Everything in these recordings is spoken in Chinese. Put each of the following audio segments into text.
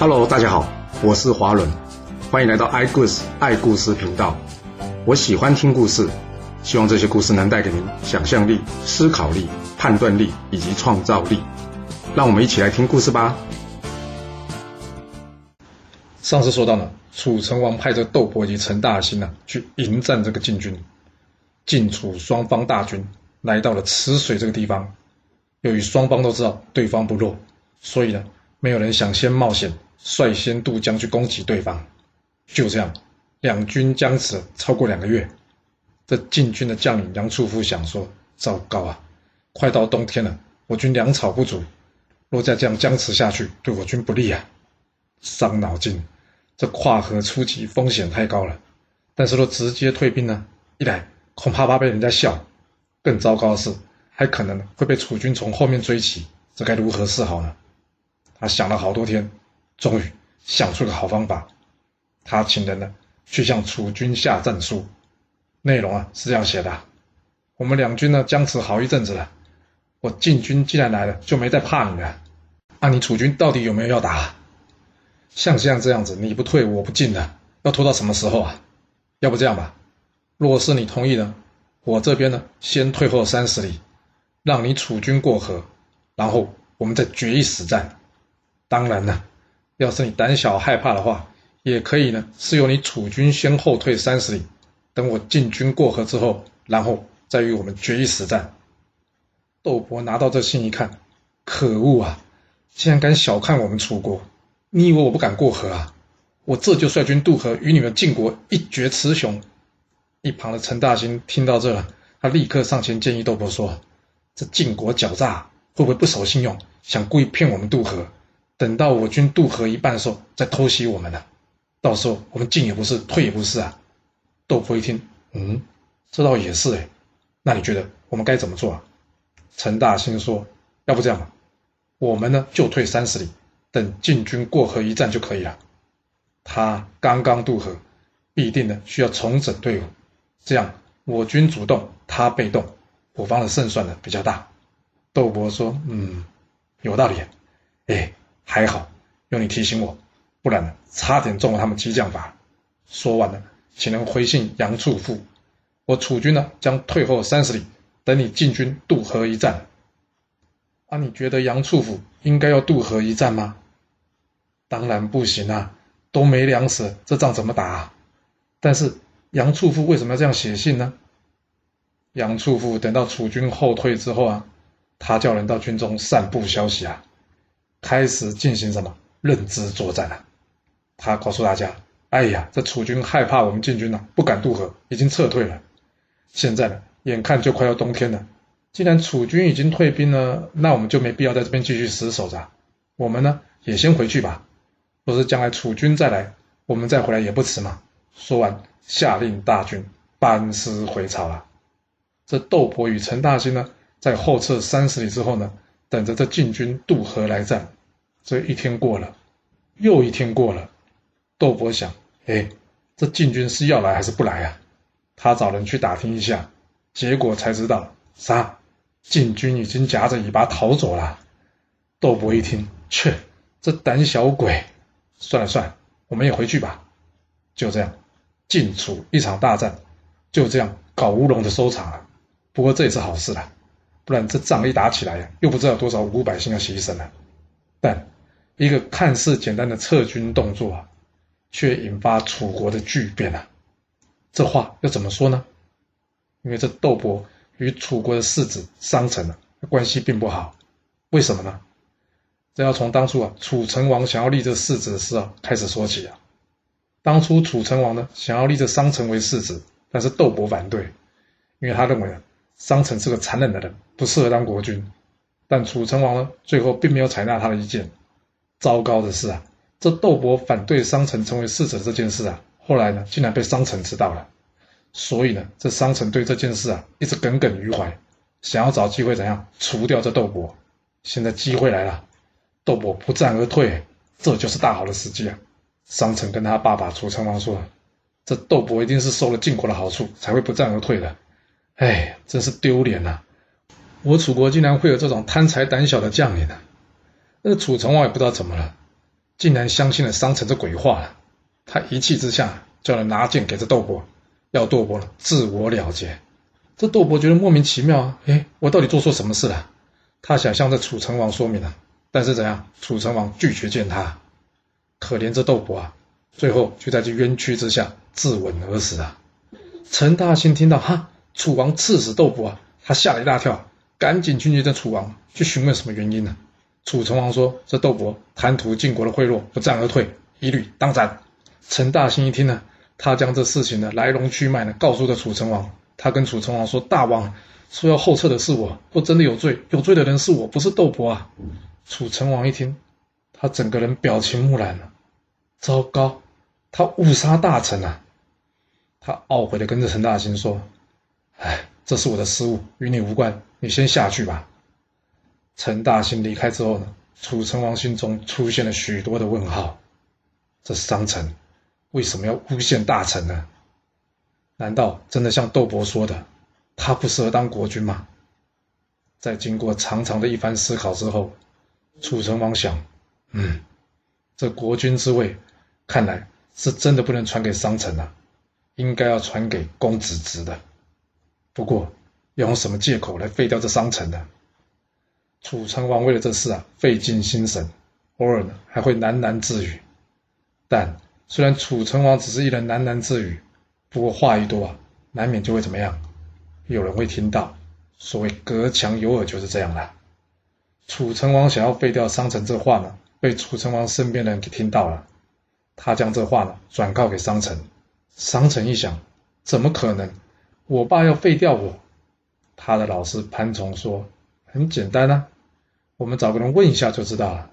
Hello，大家好，我是华伦，欢迎来到爱故事爱故事频道。我喜欢听故事，希望这些故事能带给您想象力、思考力、判断力以及创造力。让我们一起来听故事吧。上次说到呢，楚成王派着窦伯以及陈大兴呢去迎战这个晋军，晋楚双方大军来到了池水这个地方。由于双方都知道对方不弱，所以呢，没有人想先冒险率先渡江去攻击对方。就这样，两军僵持超过两个月。这晋军的将领杨处夫想说：“糟糕啊，快到冬天了，我军粮草不足，若再这样僵持下去，对我军不利啊！伤脑筋，这跨河出击风险太高了。但是若直接退兵呢，一来恐怕怕被人家笑，更糟糕的是。”还可能会被楚军从后面追击，这该如何是好呢？他想了好多天，终于想出个好方法。他请人呢去向楚军下战书，内容啊是这样写的：我们两军呢僵持好一阵子了，我晋军既然来了，就没再怕你了。那你楚军到底有没有要打？像像这样子，你不退我不进的，要拖到什么时候啊？要不这样吧，若是你同意呢，我这边呢先退后三十里。让你楚军过河，然后我们再决一死战。当然了，要是你胆小害怕的话，也可以呢，是由你楚军先后退三十里，等我晋军过河之后，然后再与我们决一死战。窦伯拿到这信一看，可恶啊！竟然敢小看我们楚国！你以为我不敢过河啊？我这就率军渡河，与你们晋国一决雌雄。一旁的陈大兴听到这，他立刻上前建议窦伯说。这晋国狡诈，会不会不守信用，想故意骗我们渡河？等到我军渡河一半的时候，再偷袭我们呢？到时候我们进也不是，退也不是啊！窦伯一听，嗯，这倒也是哎。那你觉得我们该怎么做啊？陈大兴说：“要不这样吧，我们呢就退三十里，等晋军过河一战就可以了。他刚刚渡河，必定呢需要重整队伍，这样我军主动，他被动。”我方的胜算呢比较大，窦伯说：“嗯，有道理。哎，还好有你提醒我，不然差点中了他们激将法。”说完了，请人回信杨处父：“我楚军呢将退后三十里，等你进军渡河一战。”啊，你觉得杨处父应该要渡河一战吗？当然不行啊，都没粮食，这仗怎么打？啊但是杨处父为什么要这样写信呢？杨处父等到楚军后退之后啊，他叫人到军中散布消息啊，开始进行什么认知作战了。他告诉大家：“哎呀，这楚军害怕我们进军了，不敢渡河，已经撤退了。现在呢，眼看就快要冬天了，既然楚军已经退兵了，那我们就没必要在这边继续死守着。我们呢，也先回去吧。若是将来楚军再来，我们再回来也不迟嘛。”说完，下令大军班师回朝了。这窦伯与陈大兴呢，在后撤三十里之后呢，等着这晋军渡河来战。这一天过了，又一天过了。窦伯想：哎，这晋军是要来还是不来啊？他找人去打听一下，结果才知道，啥？晋军已经夹着尾巴逃走了。窦伯一听，切，这胆小鬼！算了算了，我们也回去吧。就这样，晋楚一场大战，就这样搞乌龙的收场了。不过这也是好事了，不然这仗一打起来，又不知道多少无辜百姓要牺牲了。但一个看似简单的撤军动作啊，却引发楚国的巨变啊！这话要怎么说呢？因为这窦伯与楚国的世子商臣啊关系并不好，为什么呢？这要从当初啊楚成王想要立这世子的事啊开始说起啊。当初楚成王呢想要立这商臣为世子，但是窦伯反对，因为他认为啊。商臣是个残忍的人，不适合当国君。但楚成王呢，最后并没有采纳他的意见。糟糕的是啊，这窦伯反对商臣成为世子这件事啊，后来呢，竟然被商臣知道了。所以呢，这商臣对这件事啊，一直耿耿于怀，想要找机会怎样除掉这窦伯。现在机会来了，窦伯不战而退，这就是大好的时机啊！商臣跟他爸爸楚成王说：“这窦伯一定是收了晋国的好处，才会不战而退的。”哎，真是丢脸呐！我楚国竟然会有这种贪财胆小的将领呢？那楚成王也不知道怎么了，竟然相信了商臣这鬼话了。他一气之下叫人拿剑给这窦伯，要窦伯自我了结。这窦伯觉得莫名其妙啊，哎，我到底做错什么事了？他想向这楚成王说明了，但是怎样？楚成王拒绝见他。可怜这窦伯啊，最后就在这冤屈之下自刎而死啊。陈大兴听到哈，楚王赐死窦伯啊，他吓了一大跳，赶紧去见这楚王，去询问什么原因呢？楚成王说：“这窦伯贪图晋国的贿赂，不战而退，一律当斩。”陈大兴一听呢，他将这事情的来龙去脉呢告诉了楚成王。他跟楚成王说：“大王说要后撤的是我，我真的有罪，有罪的人是我，不是窦伯啊。”楚成王一听，他整个人表情木然了。糟糕，他误杀大臣啊！他懊悔的跟着陈大兴说：“哎，这是我的失误，与你无关，你先下去吧。”陈大兴离开之后呢，楚成王心中出现了许多的问号：这商臣为什么要诬陷大臣呢？难道真的像窦伯说的，他不适合当国君吗？在经过长长的一番思考之后，楚成王想：嗯，这国君之位，看来是真的不能传给商臣了，应该要传给公子职的。不过，要用什么借口来废掉这商臣呢？楚成王为了这事啊，费尽心神，偶尔呢还会喃喃自语。但虽然楚成王只是一人喃喃自语，不过话一多啊，难免就会怎么样？有人会听到。所谓隔墙有耳就是这样的。楚成王想要废掉商臣，这话呢，被楚成王身边的人给听到了。他将这话呢转告给商臣。商臣一想，怎么可能？我爸要废掉我？他的老师潘崇说。很简单啊，我们找个人问一下就知道了。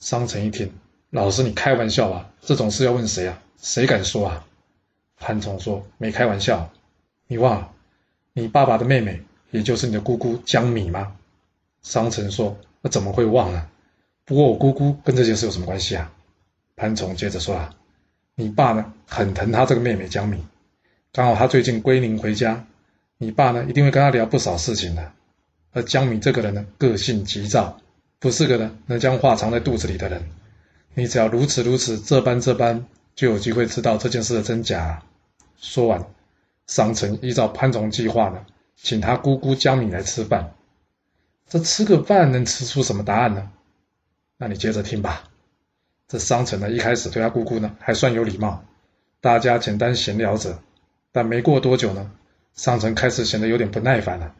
商城一听，老师你开玩笑吧？这种事要问谁啊？谁敢说啊？潘崇说没开玩笑，你忘了你爸爸的妹妹，也就是你的姑姑江米吗？商城说那怎么会忘呢？不过我姑姑跟这件事有什么关系啊？潘崇接着说啊，你爸呢很疼他这个妹妹江米，刚好他最近归宁回家，你爸呢一定会跟他聊不少事情的。而江敏这个人呢，个性急躁，不是个呢能将话藏在肚子里的人。你只要如此如此这般这般，就有机会知道这件事的真假。说完，商城依照潘崇计划呢，请他姑姑江敏来吃饭。这吃个饭能吃出什么答案呢？那你接着听吧。这商城呢，一开始对他姑姑呢还算有礼貌，大家简单闲聊着。但没过多久呢，商臣开始显得有点不耐烦了。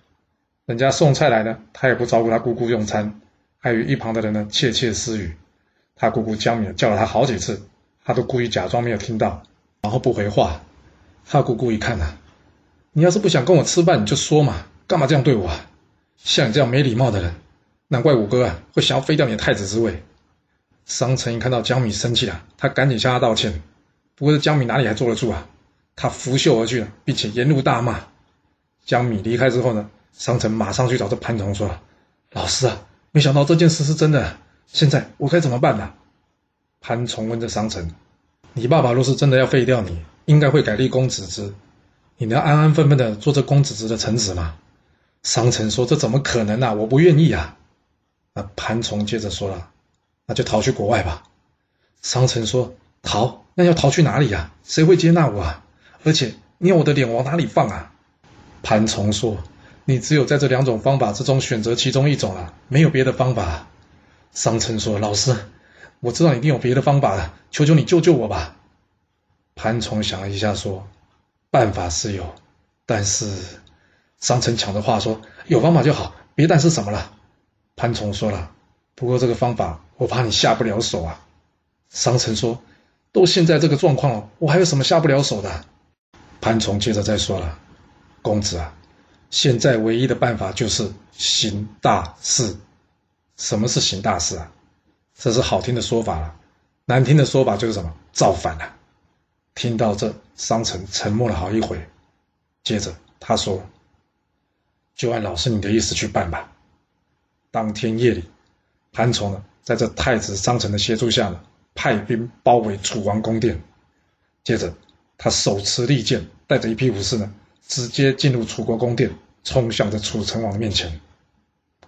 人家送菜来呢，他也不照顾他姑姑用餐，还与一旁的人呢窃窃私语。他姑姑江敏叫了他好几次，他都故意假装没有听到，然后不回话。他姑姑一看呐，你要是不想跟我吃饭，你就说嘛，干嘛这样对我？啊？像你这样没礼貌的人，难怪五哥啊会想要废掉你的太子之位。商臣一看到江敏生气了，他赶紧向他道歉。不过这江敏哪里还坐得住啊？他拂袖而去了，并且沿路大骂。江米离开之后呢？商臣马上去找这潘崇说：“老师啊，没想到这件事是真的，现在我该怎么办呢？”潘崇问这商臣：“你爸爸若是真的要废掉你，应该会改立公子之，你能安安分分的做这公子之的臣子吗？”商臣说：“这怎么可能啊？我不愿意啊！”那潘崇接着说了：“那就逃去国外吧。”商臣说：“逃？那要逃去哪里呀？谁会接纳我啊？而且你要我的脸往哪里放啊？”潘崇说。你只有在这两种方法之中选择其中一种了，没有别的方法。商城说：“老师，我知道你一定有别的方法了，求求你救救我吧。”潘崇想了一下说：“办法是有，但是……”商城抢着话说：“有方法就好，别但是什么了？”潘崇说了：“不过这个方法，我怕你下不了手啊。”商城说：“都现在这个状况了，我还有什么下不了手的？”潘崇接着再说了：“公子啊。”现在唯一的办法就是行大事。什么是行大事啊？这是好听的说法了，难听的说法就是什么？造反了。听到这，商臣沉默了好一会，接着他说：“就按老师你的意思去办吧。”当天夜里，潘崇呢，在这太子商臣的协助下呢，派兵包围楚王宫殿。接着，他手持利剑，带着一批武士呢。直接进入楚国宫殿，冲向着楚成王的面前。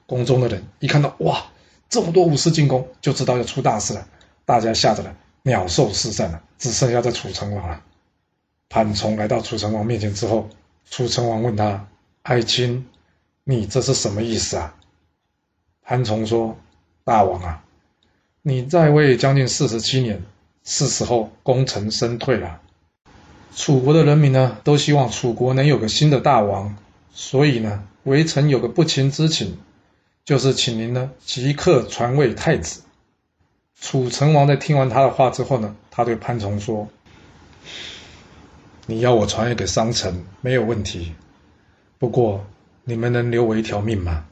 宫中的人一看到，哇，这么多武士进宫，就知道要出大事了。大家吓得了，鸟兽四散了，只剩下这楚成王了。潘崇来到楚成王面前之后，楚成王问他：“爱卿，你这是什么意思啊？”潘崇说：“大王啊，你在位将近四十七年，是时候功成身退了。楚国的人民呢，都希望楚国能有个新的大王，所以呢，微臣有个不情之请，就是请您呢即刻传位太子。”楚成王在听完他的话之后呢，他对潘崇说。你要我传位给商臣没有问题，不过你们能留我一条命吗？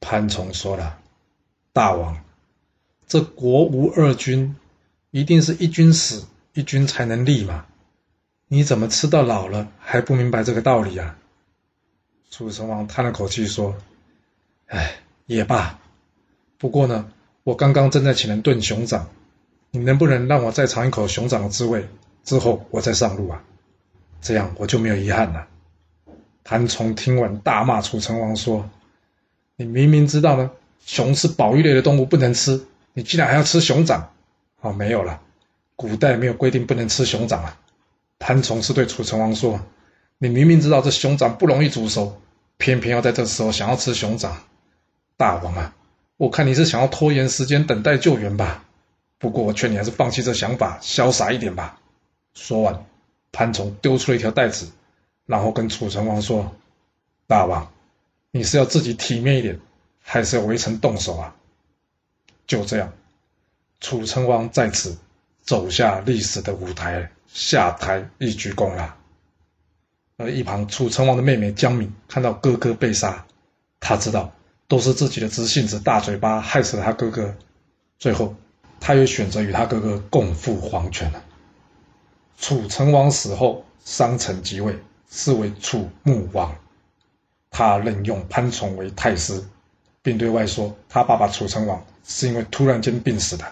潘崇说了：“大王，这国无二君，一定是一君死，一君才能立嘛。你怎么吃到老了还不明白这个道理啊？”楚成王叹了口气说：“哎，也罢。不过呢，我刚刚正在请人炖熊掌，你能不能让我再尝一口熊掌的滋味？”之后我再上路啊，这样我就没有遗憾了。谭崇听完大骂楚成王说：“你明明知道呢，熊是保育类的动物，不能吃，你竟然还要吃熊掌？哦，没有了，古代没有规定不能吃熊掌啊。”潘崇是对楚成王说：“你明明知道这熊掌不容易煮熟，偏偏要在这时候想要吃熊掌，大王啊，我看你是想要拖延时间，等待救援吧。不过我劝你还是放弃这想法，潇洒一点吧。”说完，潘崇丢出了一条带子，然后跟楚成王说：“大王，你是要自己体面一点，还是要围城动手啊？”就这样，楚成王在此走下历史的舞台，下台一鞠躬了。而一旁楚成王的妹妹江敏看到哥哥被杀，他知道都是自己的直性子、大嘴巴害死了他哥哥，最后他也选择与他哥哥共赴黄泉了。楚成王死后，商臣即位，是为楚穆王。他任用潘崇为太师，并对外说他爸爸楚成王是因为突然间病死的。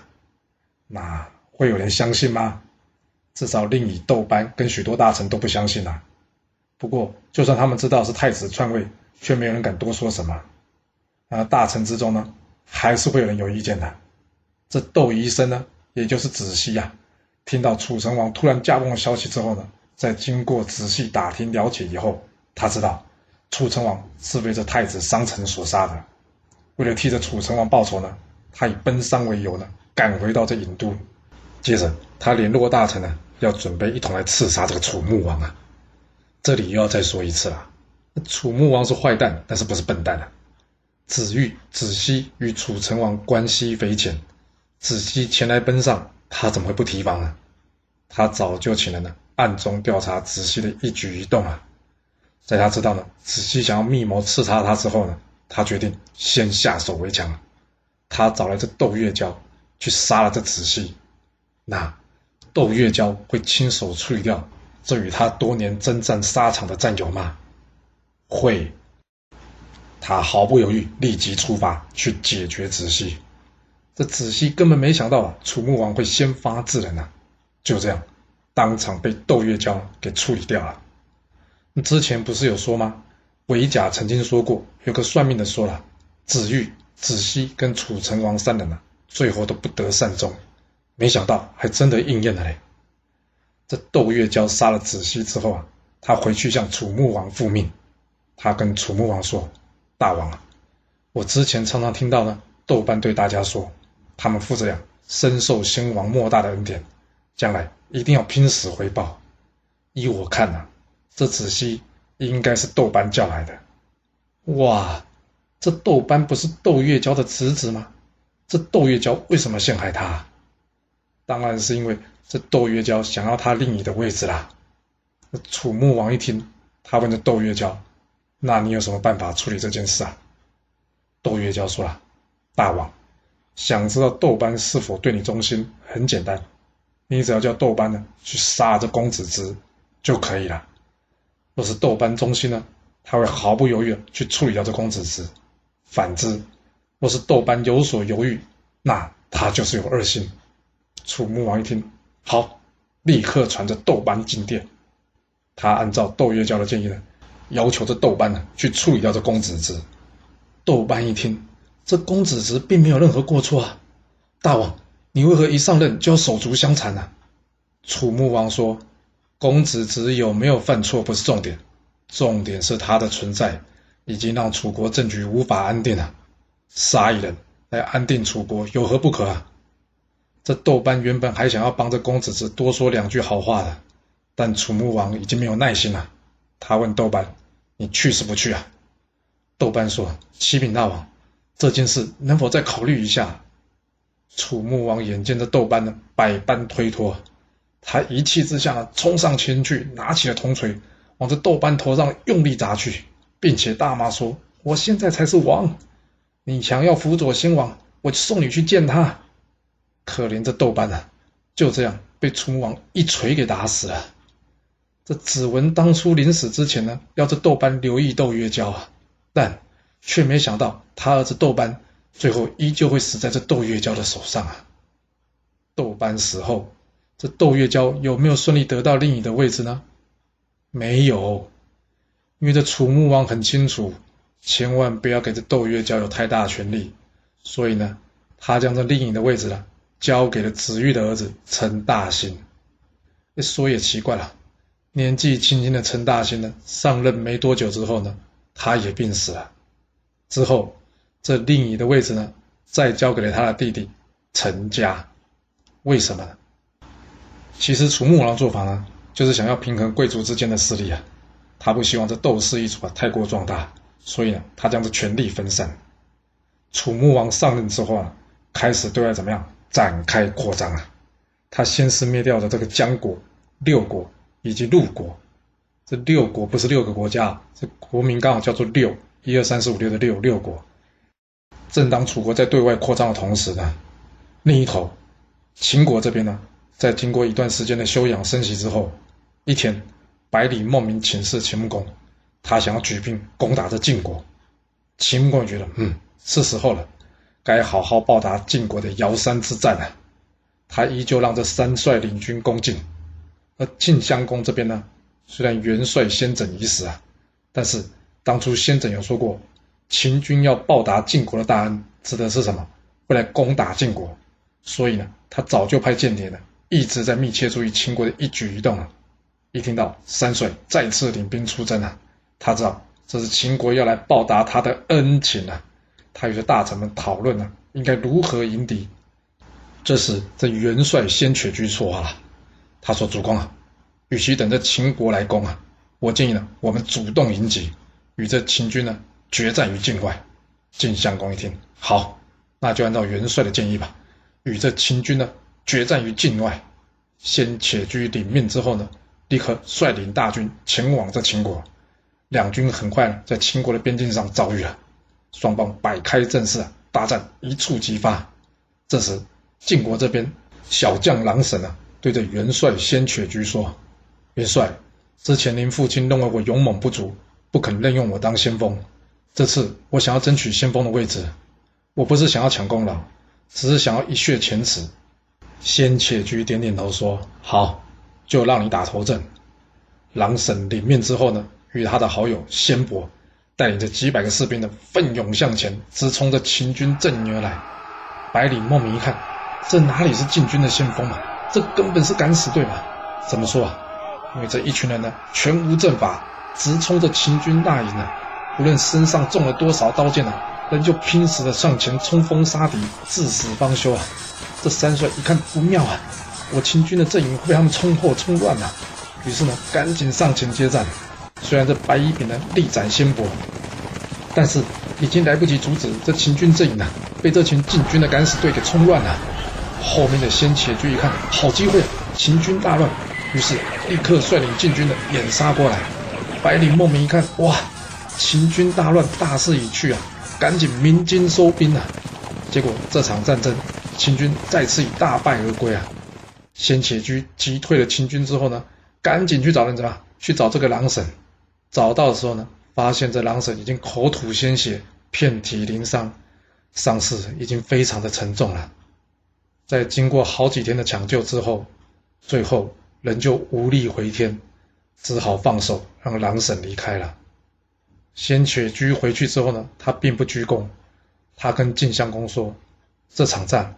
那会有人相信吗？至少令尹窦班跟许多大臣都不相信啊。不过，就算他们知道是太子篡位，却没有人敢多说什么。而大臣之中呢，还是会有人有意见的。这窦医生呢，也就是子熙呀。听到楚成王突然驾崩的消息之后呢，在经过仔细打听了解以后，他知道楚成王是被这太子商臣所杀的。为了替这楚成王报仇呢，他以奔丧为由呢，赶回到这郢都。接着，他联络大臣呢，要准备一同来刺杀这个楚穆王啊。这里又要再说一次了，楚穆王是坏蛋，但是不是笨蛋啊？子玉、子熙与楚成王关系匪浅，子熙前来奔丧。他怎么会不提防呢？他早就请人呢，暗中调查子熙的一举一动啊。在他知道呢，子熙想要密谋刺杀他之后呢，他决定先下手为强。他找来这窦月娇去杀了这子熙。那窦月娇会亲手处理掉这与他多年征战沙场的战友吗？会。他毫不犹豫，立即出发去解决子熙。这子熙根本没想到，楚穆王会先发制人呐！就这样，当场被窦月娇给处理掉了。之前不是有说吗？韦甲曾经说过，有个算命的说了，子玉、子熙跟楚成王三人啊，最后都不得善终。没想到还真的应验了嘞！这窦月娇杀了子熙之后啊，他回去向楚穆王复命。他跟楚穆王说：“大王啊，我之前常常听到呢，窦班对大家说。”他们父子俩深受先王莫大的恩典，将来一定要拼死回报。依我看呐，这子熙应该是窦班叫来的。哇，这窦班不是窦月娇的侄子吗？这窦月娇为什么陷害他？当然是因为这窦月娇想要他令尹的位置啦。楚穆王一听，他问这窦月娇：“那你有什么办法处理这件事啊？”窦月娇说了：“大王。”想知道窦班是否对你忠心，很简单，你只要叫窦班呢去杀这公子之就可以了。若是窦班忠心呢，他会毫不犹豫的去处理掉这公子之；反之，若是窦班有所犹豫，那他就是有二心。楚穆王一听，好，立刻传着窦班进殿。他按照窦月娇的建议呢，要求这窦班呢去处理掉这公子之。窦班一听。这公子直并没有任何过错啊！大王，你为何一上任就要手足相残呢？”楚穆王说：“公子只有没有犯错不是重点，重点是他的存在已经让楚国政局无法安定了。杀一人来安定楚国有何不可啊？”这豆班原本还想要帮着公子子多说两句好话的，但楚穆王已经没有耐心了。他问豆班：“你去是不去啊？”豆班说：“启禀大王，这件事能否再考虑一下？”楚穆王眼见着豆班呢，百般推脱。他一气之下，冲上前去，拿起了铜锤，往这豆瓣头上用力砸去，并且大骂说：“我现在才是王，你想要辅佐先王，我送你去见他。”可怜这豆瓣啊，就这样被楚穆王一锤给打死了。这子文当初临死之前呢，要这豆瓣留意窦月娇啊，但却没想到他儿子豆瓣最后依旧会死在这窦月娇的手上啊。豆瓣死后。这窦月娇有没有顺利得到令尹的位置呢？没有，因为这楚穆王很清楚，千万不要给这窦月娇有太大权力，所以呢，他将这令尹的位置呢，交给了子玉的儿子陈大兴。说也奇怪了，年纪轻轻的陈大兴呢，上任没多久之后呢，他也病死了。之后，这令尹的位置呢，再交给了他的弟弟陈家。为什么呢？其实楚穆王做法呢，就是想要平衡贵族之间的势力啊。他不希望这窦氏一族啊太过壮大，所以呢，他将这权力分散。楚穆王上任之后啊，开始对外怎么样展开扩张啊？他先是灭掉了这个姜国、六国以及陆国。这六国不是六个国家，这国名刚好叫做六，一二三四五六的六六国。正当楚国在对外扩张的同时呢，另一头秦国这边呢？在经过一段时间的休养生息之后，一天，百里莫名请示秦穆公，他想要举兵攻打这晋国。秦穆公觉得，嗯，是时候了，该好好报答晋国的尧山之战了。他依旧让这三帅领军攻晋。而晋襄公这边呢，虽然元帅先轸已死啊，但是当初先轸有说过，秦军要报答晋国的大恩，指的是什么？会来攻打晋国。所以呢，他早就派间谍了。一直在密切注意秦国的一举一动啊！一听到三帅再次领兵出征啊，他知道这是秦国要来报答他的恩情啊！他与这大臣们讨论呢，应该如何迎敌。这时，这元帅先且居说话了，他说：“主公啊，与其等着秦国来攻啊，我建议呢，我们主动迎击，与这秦军呢决战于境外。”晋襄公一听，好，那就按照元帅的建议吧，与这秦军呢。决战于境外，先且居领命之后呢，立刻率领大军前往这秦国。两军很快在秦国的边境上遭遇了，双方摆开阵势啊，大战一触即发。这时晋国这边小将狼神啊，对着元帅先且居说：“元帅，之前您父亲认为我勇猛不足，不肯任用我当先锋。这次我想要争取先锋的位置，我不是想要抢功劳，只是想要一雪前耻。”先且居点点头说：“好，就让你打头阵。”狼神领命之后呢，与他的好友先伯带领着几百个士兵呢，奋勇向前，直冲着秦军阵营而来。百里莫名一看，这哪里是晋军的先锋啊？这根本是敢死队嘛！怎么说啊？因为这一群人呢，全无阵法，直冲着秦军大营啊！无论身上中了多少刀剑啊，人就拼死的向前冲锋杀敌，至死方休啊！这三帅一看不妙啊，我秦军的阵营会被他们冲破、冲乱啊！于是呢，赶紧上前接战。虽然这白衣炳呢力斩先伯，但是已经来不及阻止这秦军阵营了，被这群晋军的敢死队给冲乱了。后面的先遣军一看，好机会，秦军大乱，于是立刻率领晋军的掩杀过来。百里孟明一看，哇，秦军大乱，大势已去啊，赶紧鸣金收兵啊！结果这场战争。秦军再次以大败而归啊！先且居击退了秦军之后呢，赶紧去找人怎么？去找这个狼神。找到的时候呢，发现这狼神已经口吐鲜血，遍体鳞伤，伤势已经非常的沉重了。在经过好几天的抢救之后，最后人就无力回天，只好放手让狼神离开了。先且居回去之后呢，他并不鞠躬，他跟晋襄公说：“这场战。”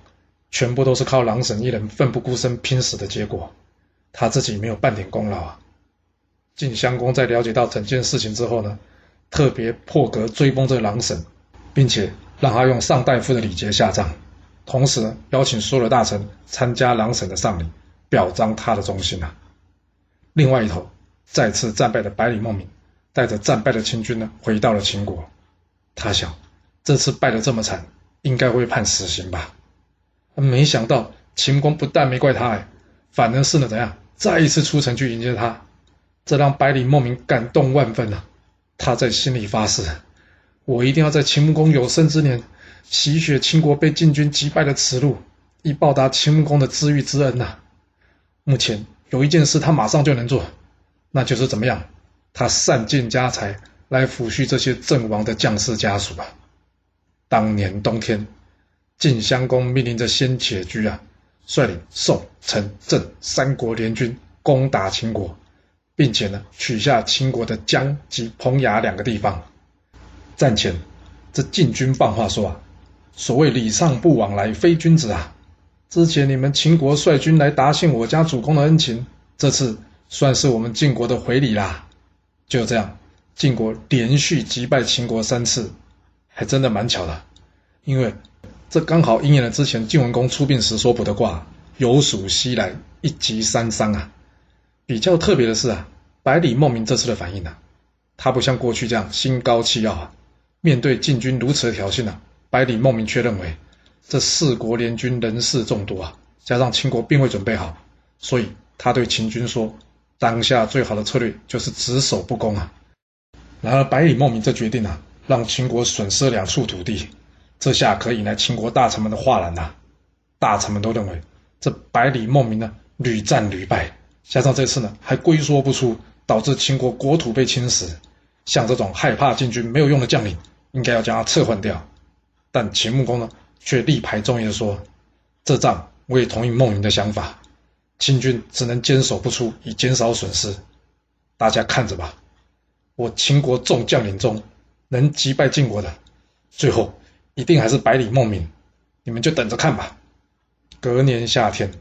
全部都是靠狼神一人奋不顾身拼死的结果，他自己没有半点功劳啊！晋襄公在了解到整件事情之后呢，特别破格追封这狼神，并且让他用上大夫的礼节下葬，同时，邀请所有大臣参加狼神的丧礼，表彰他的忠心啊。另外一头，再次战败的百里孟明，带着战败的秦军呢，回到了秦国。他想，这次败得这么惨，应该会判死刑吧？没想到秦公不但没怪他，哎，反而是呢怎样，再一次出城去迎接他。这让百里莫名感动万分啊！他在心里发誓：我一定要在秦穆公有生之年，洗雪秦国被晋军击败的耻辱，以报答秦穆公的知遇之恩呐！目前有一件事他马上就能做，那就是怎么样？他散尽家财来抚恤这些阵亡的将士家属啊！当年冬天，晋襄公命令着先且居啊，率领宋、陈、郑三国联军攻打秦国。并且呢，取下秦国的江及彭衙两个地方。战前，这晋军放话说啊：“所谓礼尚不往来，非君子啊！之前你们秦国率军来答谢我家主公的恩情，这次算是我们晋国的回礼啦。”就这样，晋国连续击败秦国三次，还真的蛮巧的，因为这刚好应验了之前晋文公出殡时所卜的卦：“有属西来，一击三伤啊。”比较特别的是啊，百里孟明这次的反应呢，他不像过去这样心高气傲啊。面对晋军如此的挑衅呢，百里孟明却认为这四国联军人士众多啊，加上秦国并未准备好，所以他对秦军说：“当下最好的策略就是只守不攻啊。”然而百里孟明这决定啊，让秦国损失两处土地，这下可引来秦国大臣们的哗然呐。大臣们都认为这百里孟明呢屡战屡败。加上这次呢，还龟缩不出，导致秦国国土被侵蚀。像这种害怕进军没有用的将领，应该要将他撤换掉。但秦穆公呢，却力排众议的说：“这仗我也同意孟云的想法，秦军只能坚守不出，以减少损失。大家看着吧，我秦国众将领中能击败晋国的，最后一定还是百里孟明。你们就等着看吧。”隔年夏天。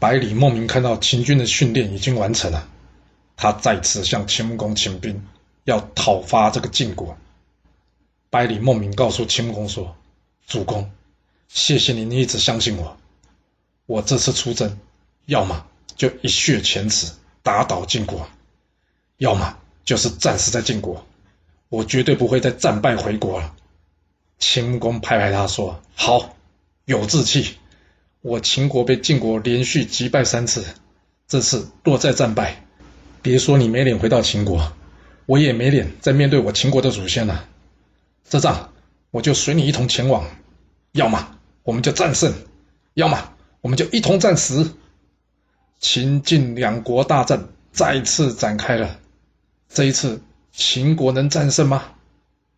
百里孟明看到秦军的训练已经完成了，他再次向秦穆公请兵，要讨伐这个晋国。百里孟明告诉秦穆公说：“主公，谢谢您一直相信我。我这次出征，要么就一雪前耻，打倒晋国；要么就是战死在晋国。我绝对不会再战败回国了。”秦穆公拍拍他说：“好，有志气。”我秦国被晋国连续击败三次，这次若再战败，别说你没脸回到秦国，我也没脸再面对我秦国的祖先了。这仗我就随你一同前往，要么我们就战胜，要么我们就一同战死。秦晋两国大战再次展开了，这一次秦国能战胜吗？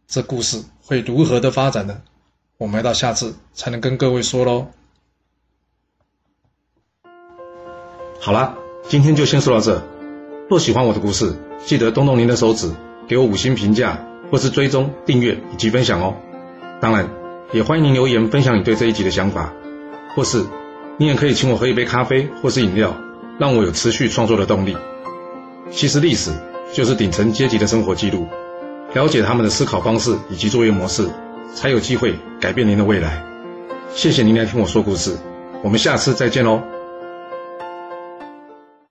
这故事会如何的发展呢？我们要到下次才能跟各位说喽。好啦，今天就先说到这。若喜欢我的故事，记得动动您的手指，给我五星评价，或是追踪、订阅以及分享哦。当然，也欢迎您留言分享你对这一集的想法，或是你也可以请我喝一杯咖啡或是饮料，让我有持续创作的动力。其实历史就是顶层阶级的生活记录，了解他们的思考方式以及作业模式，才有机会改变您的未来。谢谢您来听我说故事，我们下次再见喽。